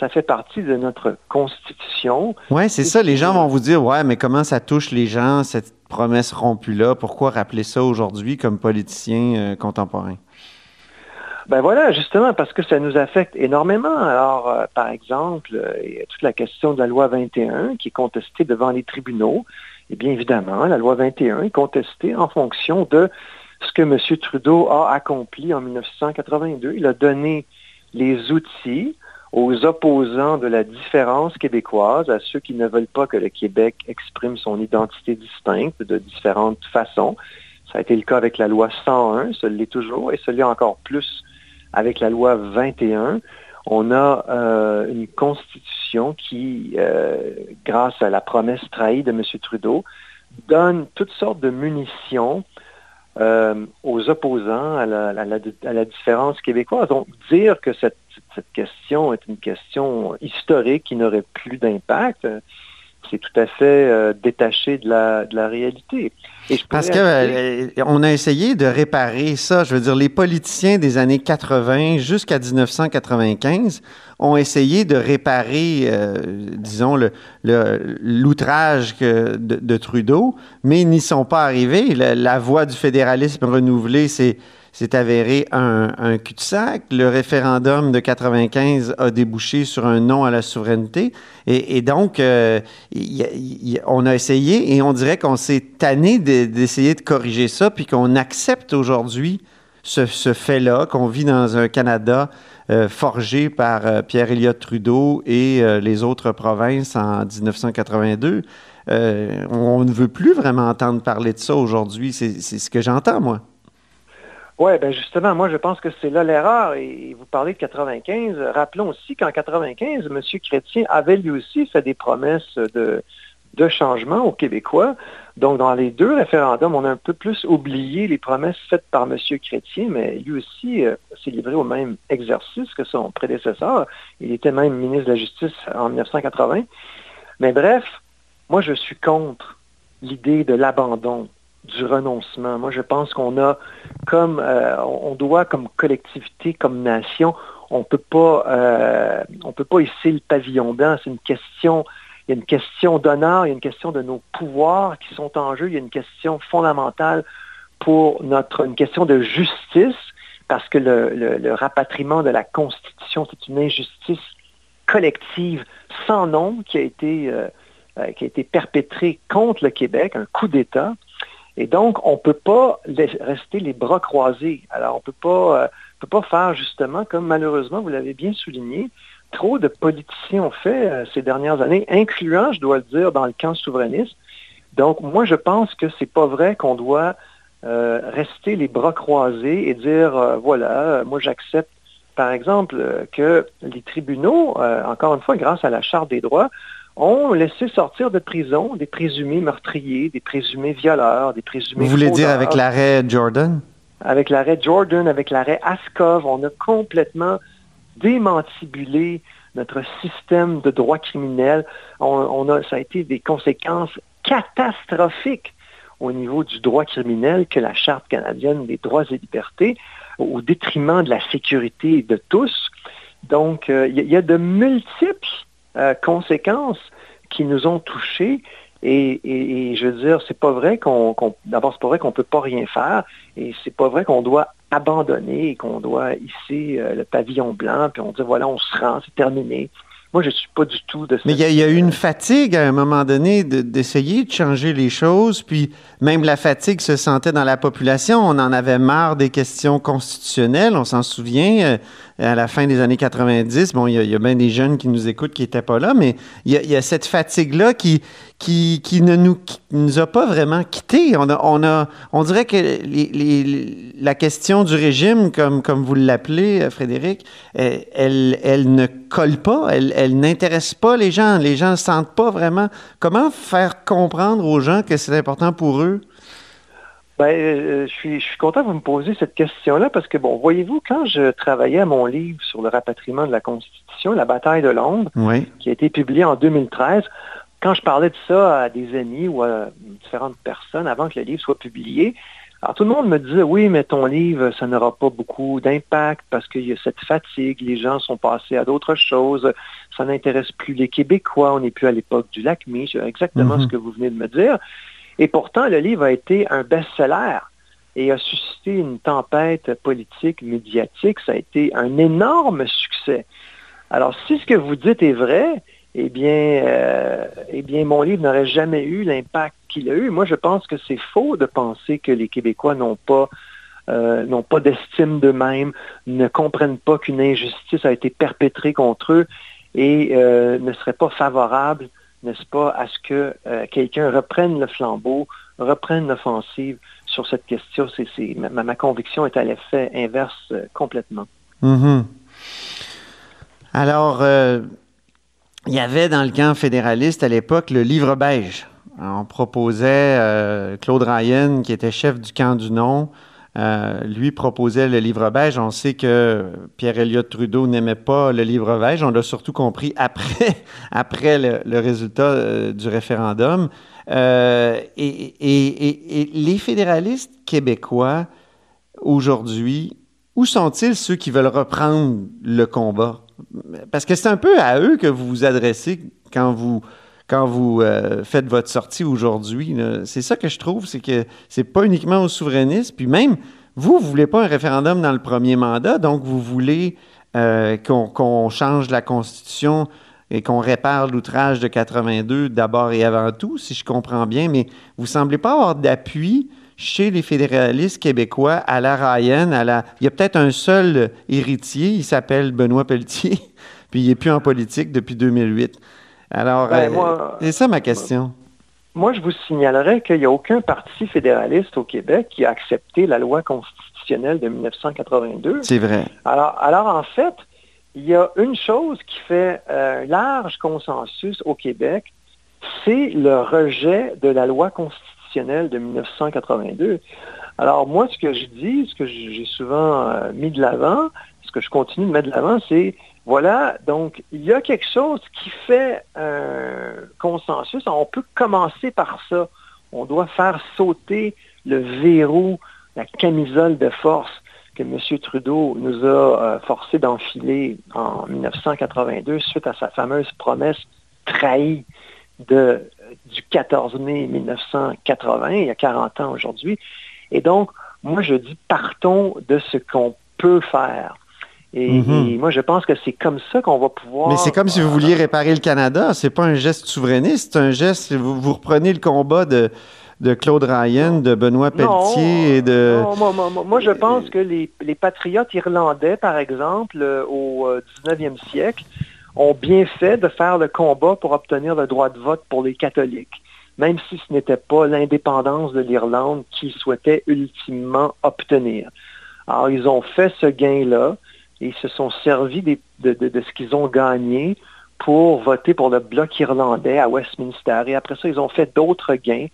Ça fait partie de notre Constitution. Oui, c'est ça. Les gens vont vous dire, ouais, mais comment ça touche les gens, cette promesse rompue-là? Pourquoi rappeler ça aujourd'hui comme politicien euh, contemporain? Ben voilà, justement, parce que ça nous affecte énormément. Alors, euh, par exemple, euh, il y a toute la question de la loi 21 qui est contestée devant les tribunaux. Et bien évidemment, la loi 21 est contestée en fonction de ce que M. Trudeau a accompli en 1982. Il a donné les outils aux opposants de la différence québécoise, à ceux qui ne veulent pas que le Québec exprime son identité distincte de différentes façons. Ça a été le cas avec la loi 101, ce l'est toujours, et ce l'est encore plus avec la loi 21. On a euh, une constitution qui, euh, grâce à la promesse trahie de M. Trudeau, donne toutes sortes de munitions euh, aux opposants à la, différence québécoise. Donc, dire que cette, question est une question historique qui n'aurait plus d'impact, c'est tout à fait euh, détaché de la, de la réalité. Parce qu'on euh, a essayé de réparer ça. Je veux dire, les politiciens des années 80 jusqu'à 1995 ont essayé de réparer, euh, disons, l'outrage le, de, Trudeau, mais ils n'y sont pas arrivés. La, la voie du fédéralisme renouvelé, c'est c'est avéré un, cul-de-sac. Le référendum de 95 a débouché sur un non à la souveraineté. Et, donc, euh, on a essayé et on dirait qu'on s'est tanné d'essayer de, corriger ça, puis qu'on accepte aujourd'hui ce, fait-là, qu'on vit dans un Canada euh, forgé par euh, Pierre-Éliott Trudeau et les autres provinces en 1982. on ne veut plus vraiment entendre parler de ça aujourd'hui. C'est ce que j'entends, moi. Oui, ben justement, moi je pense que c'est là l'erreur. Et vous parlez de 95. Rappelons aussi qu'en 95, M. Chrétien avait lui aussi fait des promesses de, changement aux Québécois. Donc, dans les deux référendums, on a un peu plus oublié les promesses faites par M. Chrétien, mais lui aussi euh, s'est livré au même exercice que son prédécesseur. Il était même ministre de la Justice en 1980. Mais bref, moi, je suis contre l'idée de l'abandon, du renoncement. Moi, je pense qu'on a comme, euh, on doit, comme collectivité, comme nation, on peut pas, euh, on peut pas hisser le pavillon blanc. C'est une question il y a une question d'honneur, il y a une question de nos pouvoirs qui sont en jeu, il y a une question fondamentale pour notre, une question de justice, parce que le, rapatriement de la Constitution, c'est une injustice collective sans nom qui a été, euh, qui a été perpétrée contre le Québec, un coup d'État. Et donc, on ne peut pas rester les bras croisés. Alors, on ne peut pas, euh, faire justement, comme malheureusement, vous l'avez bien souligné, trop de politiciens ont fait euh, ces dernières années, incluant, je dois le dire, dans le camp souverainiste. Donc, moi, je pense que c'est pas vrai qu'on doit euh, rester les bras croisés et dire, euh, voilà, moi, j'accepte, par exemple, que les tribunaux, encore une fois, grâce à la Charte des droits, ont laissé sortir de prison des présumés meurtriers, des présumés violeurs, des présumés... Vous voulez dire avec l'arrêt Jordan? Avec l'arrêt Jordan, avec l'arrêt Askov, on a complètement démantibuler notre système de droit criminel. On, a, ça a été des conséquences catastrophiques au niveau du droit criminel que la Charte canadienne des droits et libertés, au détriment de la sécurité de tous. Donc, euh, il y, a de multiples euh, conséquences qui nous ont touchés. Et, je veux dire, c'est pas vrai qu'on, d'abord, c'est pas vrai qu'on peut pas rien faire, et c'est pas vrai qu'on doit abandonné et qu'on doit hisser euh, le pavillon blanc, puis on dit voilà, on se rend, c'est terminé. Moi, je ne suis pas du tout de Mais il y, a eu une fatigue à un moment donné d'essayer de, changer les choses, puis même la fatigue se sentait dans la population. On en avait marre des questions constitutionnelles, on s'en souvient. Euh, à la fin des années 90, bon, il y, a, bien des jeunes qui nous écoutent qui n'étaient pas là, mais il y a, cette fatigue-là qui, qui, qui, ne nous, nous a pas vraiment quittés. On, a, on, a, on dirait que la question du régime, comme, comme vous l'appelez, euh, Frédéric, elle, elle, ne colle pas, elle, elle n'intéresse pas les gens. Les gens ne sentent pas vraiment. Comment faire comprendre aux gens que c'est important pour eux? Ben, euh, je, suis, je suis content que vous me posiez cette question-là parce que, bon, voyez-vous, quand je travaillais à mon livre sur le rapatriement de la Constitution, La bataille de Londres, qui a été publié en 2013, quand je parlais de ça à des amis ou à différentes personnes avant que le livre soit publié, alors tout le monde me disait, oui, mais ton livre, ça n'aura pas beaucoup d'impact parce qu'il y a cette fatigue, les gens sont passés à d'autres choses, ça n'intéresse plus les Québécois, on n'est plus à l'époque du lac Mich, exactement mm-hmm. ce que vous venez de me dire. Et pourtant, le livre a été un best-seller et a suscité une tempête politique, médiatique. Ça a été un énorme succès. Alors, si ce que vous dites est vrai, eh bien, euh, eh bien mon livre n'aurait jamais eu l'impact qu'il a eu. Moi, je pense que c'est faux de penser que les Québécois n'ont pas euh, pas d'estime d'eux-mêmes, ne comprennent pas qu'une injustice a été perpétrée contre eux et euh, ne seraient pas favorables n'est-ce pas, à ce que euh, quelqu'un reprenne le flambeau, reprenne l'offensive sur cette question. C'est, ma, conviction est à l'effet inverse euh, complètement. Mm-hmm. Alors, euh, il y avait dans le camp fédéraliste à l'époque le livre beige. On proposait Claude Ryan, qui était chef du camp du non, euh, lui proposait le livre beige. On sait que pierre Elliott Trudeau n'aimait pas le livre beige. On l'a surtout compris après, le, résultat euh, du référendum. Euh, et, les fédéralistes québécois, aujourd'hui, où sont-ils ceux qui veulent reprendre le combat? Parce que c'est un peu à eux que vous vous adressez quand vous quand vous euh, faites votre sortie aujourd'hui. C'est ça que je trouve, c'est que c'est pas uniquement aux souverainistes. Puis même, vous, vous voulez pas un référendum dans le premier mandat, donc vous voulez euh, qu'on change la Constitution et qu'on répare l'outrage de 82 d'abord et avant tout, si je comprends bien, mais vous semblez pas avoir d'appui chez les fédéralistes québécois à la Ryan. À la... Il y a peut-être un seul héritier, il s'appelle Benoît Pelletier, puis il n'est plus en politique depuis 2008. Alors, Ben, euh, moi- c'est ça ma question. Moi, je vous signalerais qu'il n'y a aucun parti fédéraliste au Québec qui a accepté la loi constitutionnelle de 1982. C'est vrai. Alors, alors en fait, il y a une chose qui fait euh, un large consensus au Québec, c'est le rejet de la loi constitutionnelle de 1982. Alors moi, ce que je dis, ce que j'ai souvent euh, mis de l'avant, ce que je continue de mettre de l'avant, c'est, voilà, donc il y a quelque chose qui fait un consensus. On peut commencer par ça. On doit faire sauter le verrou, la camisole de force que M. Trudeau nous a euh, forcé d'enfiler en 1982 suite à sa fameuse promesse trahie du 14 mai 1980, il y a 40 ans aujourd'hui. Et donc, moi, je dis, partons de ce qu'on peut faire. Et, Mhm. et moi, je pense que c'est comme ça qu'on va pouvoir... Mais c'est comme si vous vouliez réparer le Canada. C'est pas un geste souverainiste, c'est un geste. Vous, vous reprenez le combat de, de Claude Ryan, de Benoît Pelletier et de. non, moi, moi- je pense que les, les patriotes irlandais, par exemple, euh, au euh, 19e siècle, ont bien fait de faire le combat pour obtenir le droit de vote pour les catholiques, même si ce n'était pas l'indépendance de l'Irlande qu'ils souhaitaient ultimement obtenir. Alors, ils ont fait ce gain-là et ils se sont servis des- de, de- de ce qu'ils ont gagné pour voter pour le bloc irlandais à Westminster. Et après ça, ils ont fait d'autres gains.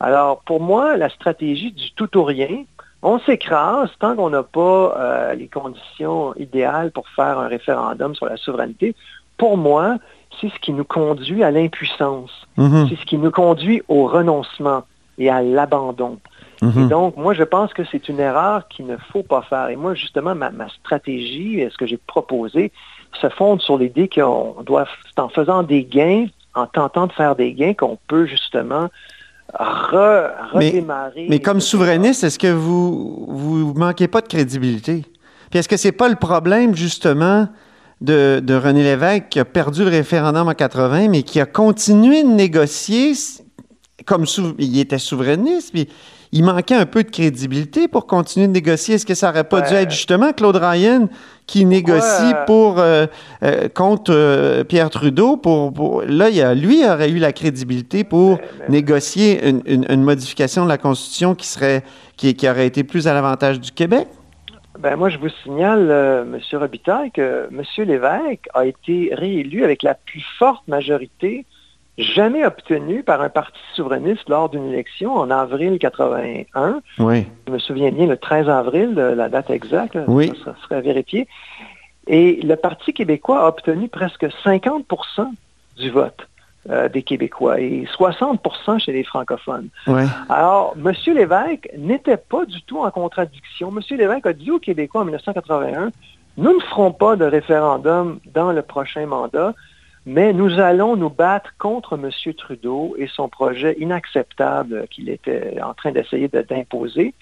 Alors, pour moi, la stratégie du tout ou rien, on s'écrase tant qu'on n'a pas euh, les conditions idéales pour faire un référendum sur la souveraineté. Pour moi, c'est ce qui nous conduit à l'impuissance. Mhm, C'est ce qui nous conduit au renoncement et à l'abandon. Et mhm. donc, moi, je pense que c'est une erreur qu'il ne faut pas faire. Et moi, justement, ma, ma stratégie, ce que j'ai proposé, se fonde sur l'idée qu'on doit, c'est en faisant des gains, en tentant de faire des gains, qu'on peut justement re- redémarrer. Mais comme souverainiste, est-ce que vous vous manquez pas de crédibilité? Puis est-ce que c'est pas le problème, justement, de, de René Lévesque qui a perdu le référendum en 80, mais qui a continué de négocier comme sou- il était souverainiste, puis il manquait un peu de crédibilité pour continuer de négocier. Est-ce que ça aurait pas dû être justement Claude Ryan qui négocie euh, pour euh, euh, contre euh, Pierre Trudeau pour, pour- là il y a, lui aurait eu la crédibilité pour Mais- mais- négocier une, une- une modification de la Constitution qui serait qui, qui aurait été plus à l'avantage du Québec? Ben, moi, je vous signale, euh, M. Robitaille, que M. Lévesque a été réélu avec la plus forte majorité jamais obtenue par un parti souverainiste lors d'une élection en avril 81. Oui. Je me souviens bien, le 13 avril, euh, la date exacte, là, Oui. ça, serait à vérifier. Et le Parti québécois a obtenu presque 50% du vote euh, des Québécois et 60% chez les francophones. Oui. Alors, M. Lévesque n'était pas du tout en contradiction. M. Lévesque a dit aux Québécois en 1981, nous ne ferons pas de référendum dans le prochain mandat, mais nous allons nous battre contre M. Trudeau et son projet inacceptable qu'il était en train d'essayer de- d'imposer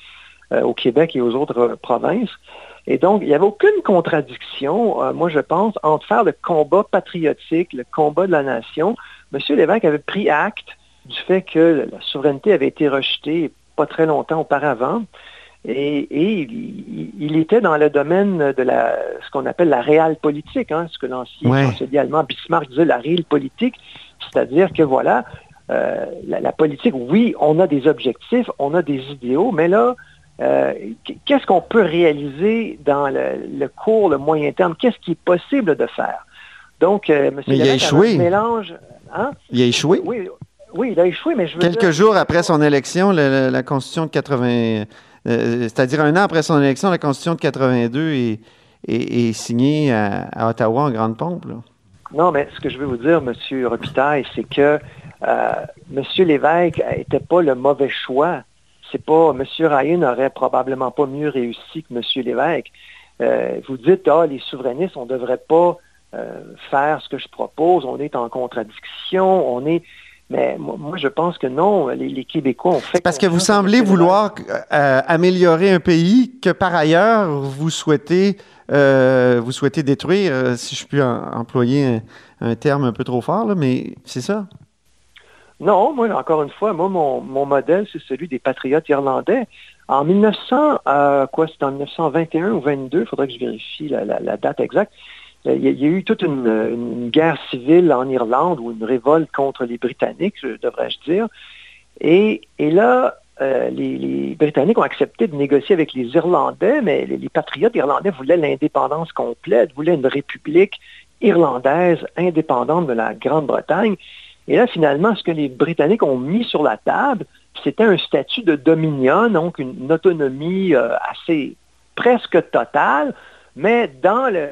euh, au Québec et aux autres euh, provinces. Et donc, il n'y avait aucune contradiction, euh, moi je pense, entre faire le combat patriotique, le combat de la nation. M. Lévesque avait pris acte du fait que la souveraineté avait été rejetée pas très longtemps auparavant. Et, et il, il était dans le domaine de la, ce qu'on appelle la réelle politique, hein, ce que l'ancien Ouais. chancelier allemand Bismarck disait, la réelle politique, c'est-à-dire que voilà, euh, la, la politique, oui, on a des objectifs, on a des idéaux, mais là, euh, qu'est-ce qu'on peut réaliser dans le, le court, le moyen terme? Qu'est-ce qui est possible de faire? Donc, euh, M. Il a échoué. un mélange. Hein? Il a échoué. Oui, oui, il a échoué, mais je veux Quelques dire- jours après son élection, le- le- la Constitution de 80, euh, c'est-à-dire un an après son élection, la Constitution de 82 est, signée à, Ottawa en grande pompe. Non, mais ce que je veux vous dire, M. Robitaille, c'est que euh, M. Lévesque n'était pas le mauvais choix. C'est pas M. Ryan n'aurait probablement pas mieux réussi que M. Lévesque. Euh, vous dites, ah, les souverainistes, on ne devrait pas faire ce que je propose, on est en contradiction, on est. Mais moi, moi, je pense que non, les, les Québécois ont fait. Parce que vous semblez vouloir euh, améliorer un pays que par ailleurs vous souhaitez, euh, vous souhaitez détruire, euh, si je puis en- employer un, un terme un peu trop fort, là, mais c'est ça. Non, moi, encore une fois, moi, mon, mon modèle, c'est celui des patriotes irlandais. En 1900, euh, quoi, c'était en 1921 ou 22, il faudrait que je vérifie la, la, la date exacte. Euh, Il y, a, eu toute une, guerre civile en Irlande ou une révolte contre les Britanniques, devrais-je dire. Et, là, euh, les, Britanniques ont accepté de négocier avec les Irlandais, mais les, patriotes irlandais voulaient l'indépendance complète, voulaient une république irlandaise indépendante de la Grande-Bretagne. Et là, finalement, ce que les Britanniques ont mis sur la table, c'était un statut de dominion, donc une, une autonomie euh, assez presque totale, mais dans le,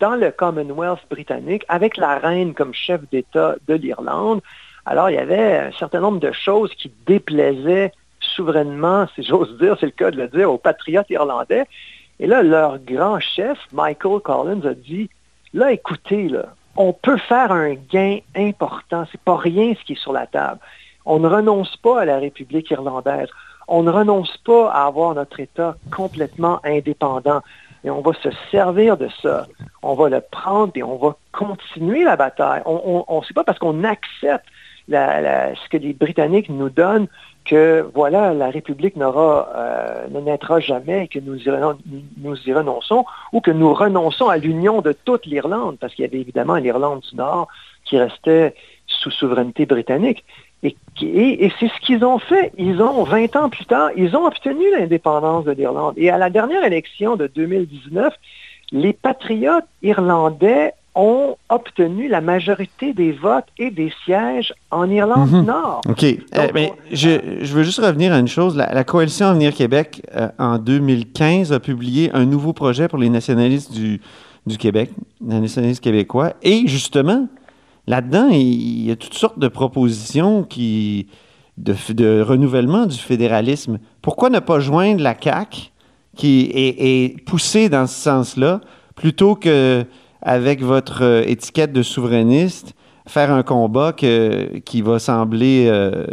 dans le Commonwealth britannique, avec la reine comme chef d'État de l'Irlande. Alors, il y avait un certain nombre de choses qui déplaisaient souverainement, si j'ose dire, c'est le cas de le dire, aux patriotes irlandais. Et là, leur grand chef, Michael Collins, a dit, là, écoutez, là, on peut faire un gain important. C'est pas rien ce qui est sur la table. On ne renonce pas à la République irlandaise. On ne renonce pas à avoir notre État complètement indépendant. Et on va se servir de ça. On va le prendre et on va continuer la bataille. On ne sait pas parce qu'on accepte ce que les Britanniques nous donnent que voilà, la République n'aura, euh, ne naîtra jamais et que nous y renonçons, ou que nous renonçons à l'union de toute l'Irlande, parce qu'il y avait évidemment l'Irlande du Nord qui restait sous souveraineté britannique. Et, et, et c'est ce qu'ils ont fait. Ils ont, 20 ans plus tard, ils ont obtenu l'indépendance de l'Irlande. Et à la dernière élection de 2019, les patriotes irlandais ont obtenu la majorité des votes et des sièges en Irlande Mhm. du Nord. OK. Euh, Donc, mais on- je, je veux juste revenir à une chose. La, la Coalition Avenir Québec, euh, en 2015, a publié un nouveau projet pour les nationalistes du, du Québec, les nationalistes québécois. Et justement, là-dedans, il, y a toutes sortes de propositions qui, de, de renouvellement du fédéralisme. Pourquoi ne pas joindre la CAQ, qui est, poussée dans ce sens-là, plutôt que avec votre euh, étiquette de souverainiste, faire un combat qui va sembler euh,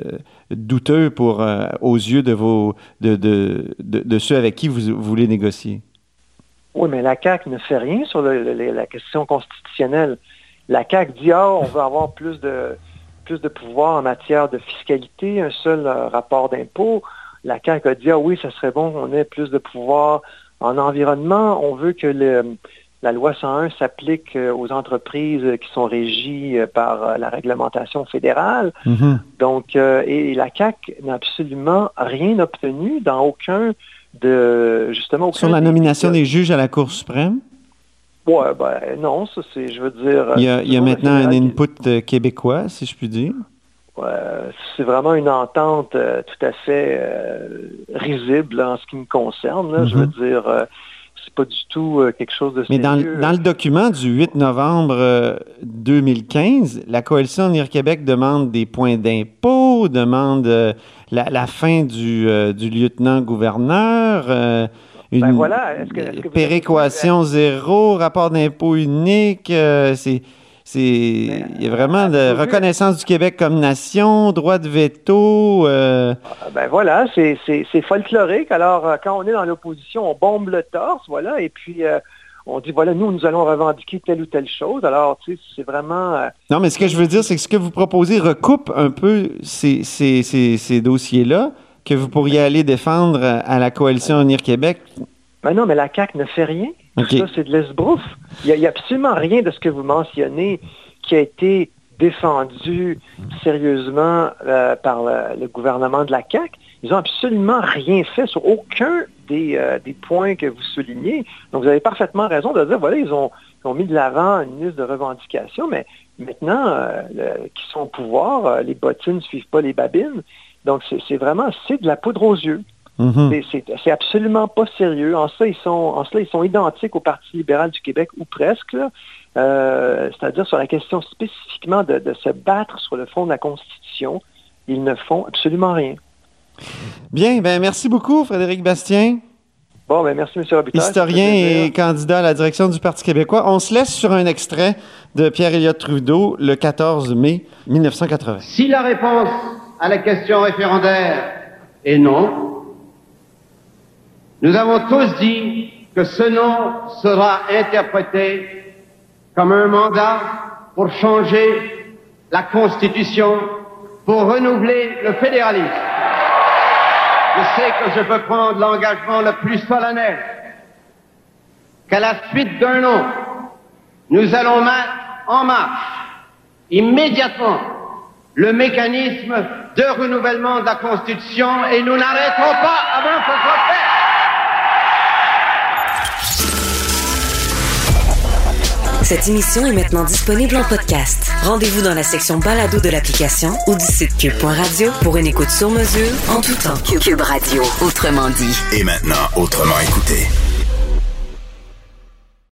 douteux pour, euh, aux yeux de, vos, de, de, ceux avec qui vous, voulez négocier? Oui, mais la CAQ ne fait rien sur le- la question constitutionnelle. La CAQ dit, ah, on veut avoir plus de, plus de pouvoir en matière de fiscalité, un seul euh, rapport d'impôt. La CAQ a dit, ah oui, ça serait bon qu'on ait plus de pouvoir en environnement. On veut que le, la loi 101 s'applique euh, aux entreprises qui sont régies euh, par la réglementation fédérale. Donc, euh, et la CAQ n'a absolument rien obtenu dans aucun de, justement, aucun Sur la des- nomination des juges à la Cour suprême, Ouais, ben non, ça c'est, je veux dire. il y a, il y a euh, maintenant un input euh, québécois, si je puis dire. Ouais, c'est vraiment une entente euh, tout à fait euh, risible là, en ce qui me concerne. Là, Je veux dire, euh, c'est pas du tout euh, quelque chose de Mais dans, dans le document du 8 novembre euh, 2015, la Coalition Avenir Québec demande des points d'impôt, demande euh, la, la fin du, euh, du lieutenant-gouverneur, euh, une Ben voilà, est-ce que- est-ce que vous péréquation zéro, rapport d'impôt unique. euh, c'est, c'est, il y a vraiment de reconnaissance du Québec comme nation, droit de veto. euh, Ben voilà, c'est, c'est, c'est folklorique. Alors, euh, quand on est dans l'opposition, on bombe le torse, voilà, et puis euh, on dit, voilà, nous, nous allons revendiquer telle ou telle chose. Alors, tu sais, c'est vraiment... euh, Non, mais ce que je veux dire, c'est que ce que vous proposez recoupe un peu ces, ces- ces- ces dossiers-là que vous pourriez aller défendre à la Coalition Unir Québec? Ben non, mais la CAQ ne fait rien. Tout ça, c'est de l'esbrouf. Il n'y a, a, absolument rien de ce que vous mentionnez qui a été défendu sérieusement euh, par le, le, gouvernement de la CAQ. Ils n'ont absolument rien fait sur aucun des, euh, des, points que vous soulignez. Donc, vous avez parfaitement raison de dire, voilà, ils ont, ils ont mis de l'avant une liste de revendications, mais maintenant, euh, qu'ils sont au pouvoir, euh, les bottines ne suivent pas les babines. Donc, c'est vraiment, c'est de la poudre aux yeux. Mm -hmm. C'est absolument pas sérieux. En cela, ils sont, en cela, ils sont identiques au Parti libéral du Québec, ou presque. Euh, C'est-à-dire sur la question spécifiquement de, de, se battre sur le fond de la Constitution. Ils ne font absolument rien. Bien, ben merci beaucoup, Frédéric Bastien. Bon, ben merci, M. Robitaille. Historien et candidat à la direction du Parti québécois. On se laisse sur un extrait de Pierre-Éliott Trudeau le 14 mai 1980. Si la réponse à la question référendaire est non, nous avons tous dit que ce non sera interprété comme un mandat pour changer la Constitution pour renouveler le fédéralisme. Je sais que je peux prendre l'engagement le plus solennel qu'à la suite d'un an, nous allons mettre en marche immédiatement le mécanisme de renouvellement de la Constitution et nous n'arrêterons pas avant que ce soit fait. Cette émission est maintenant disponible en podcast. Rendez-vous dans la section balado de l'application ou du site cube.radio pour une écoute sur mesure en tout temps. Cube Radio, autrement dit. Et maintenant, autrement écouté.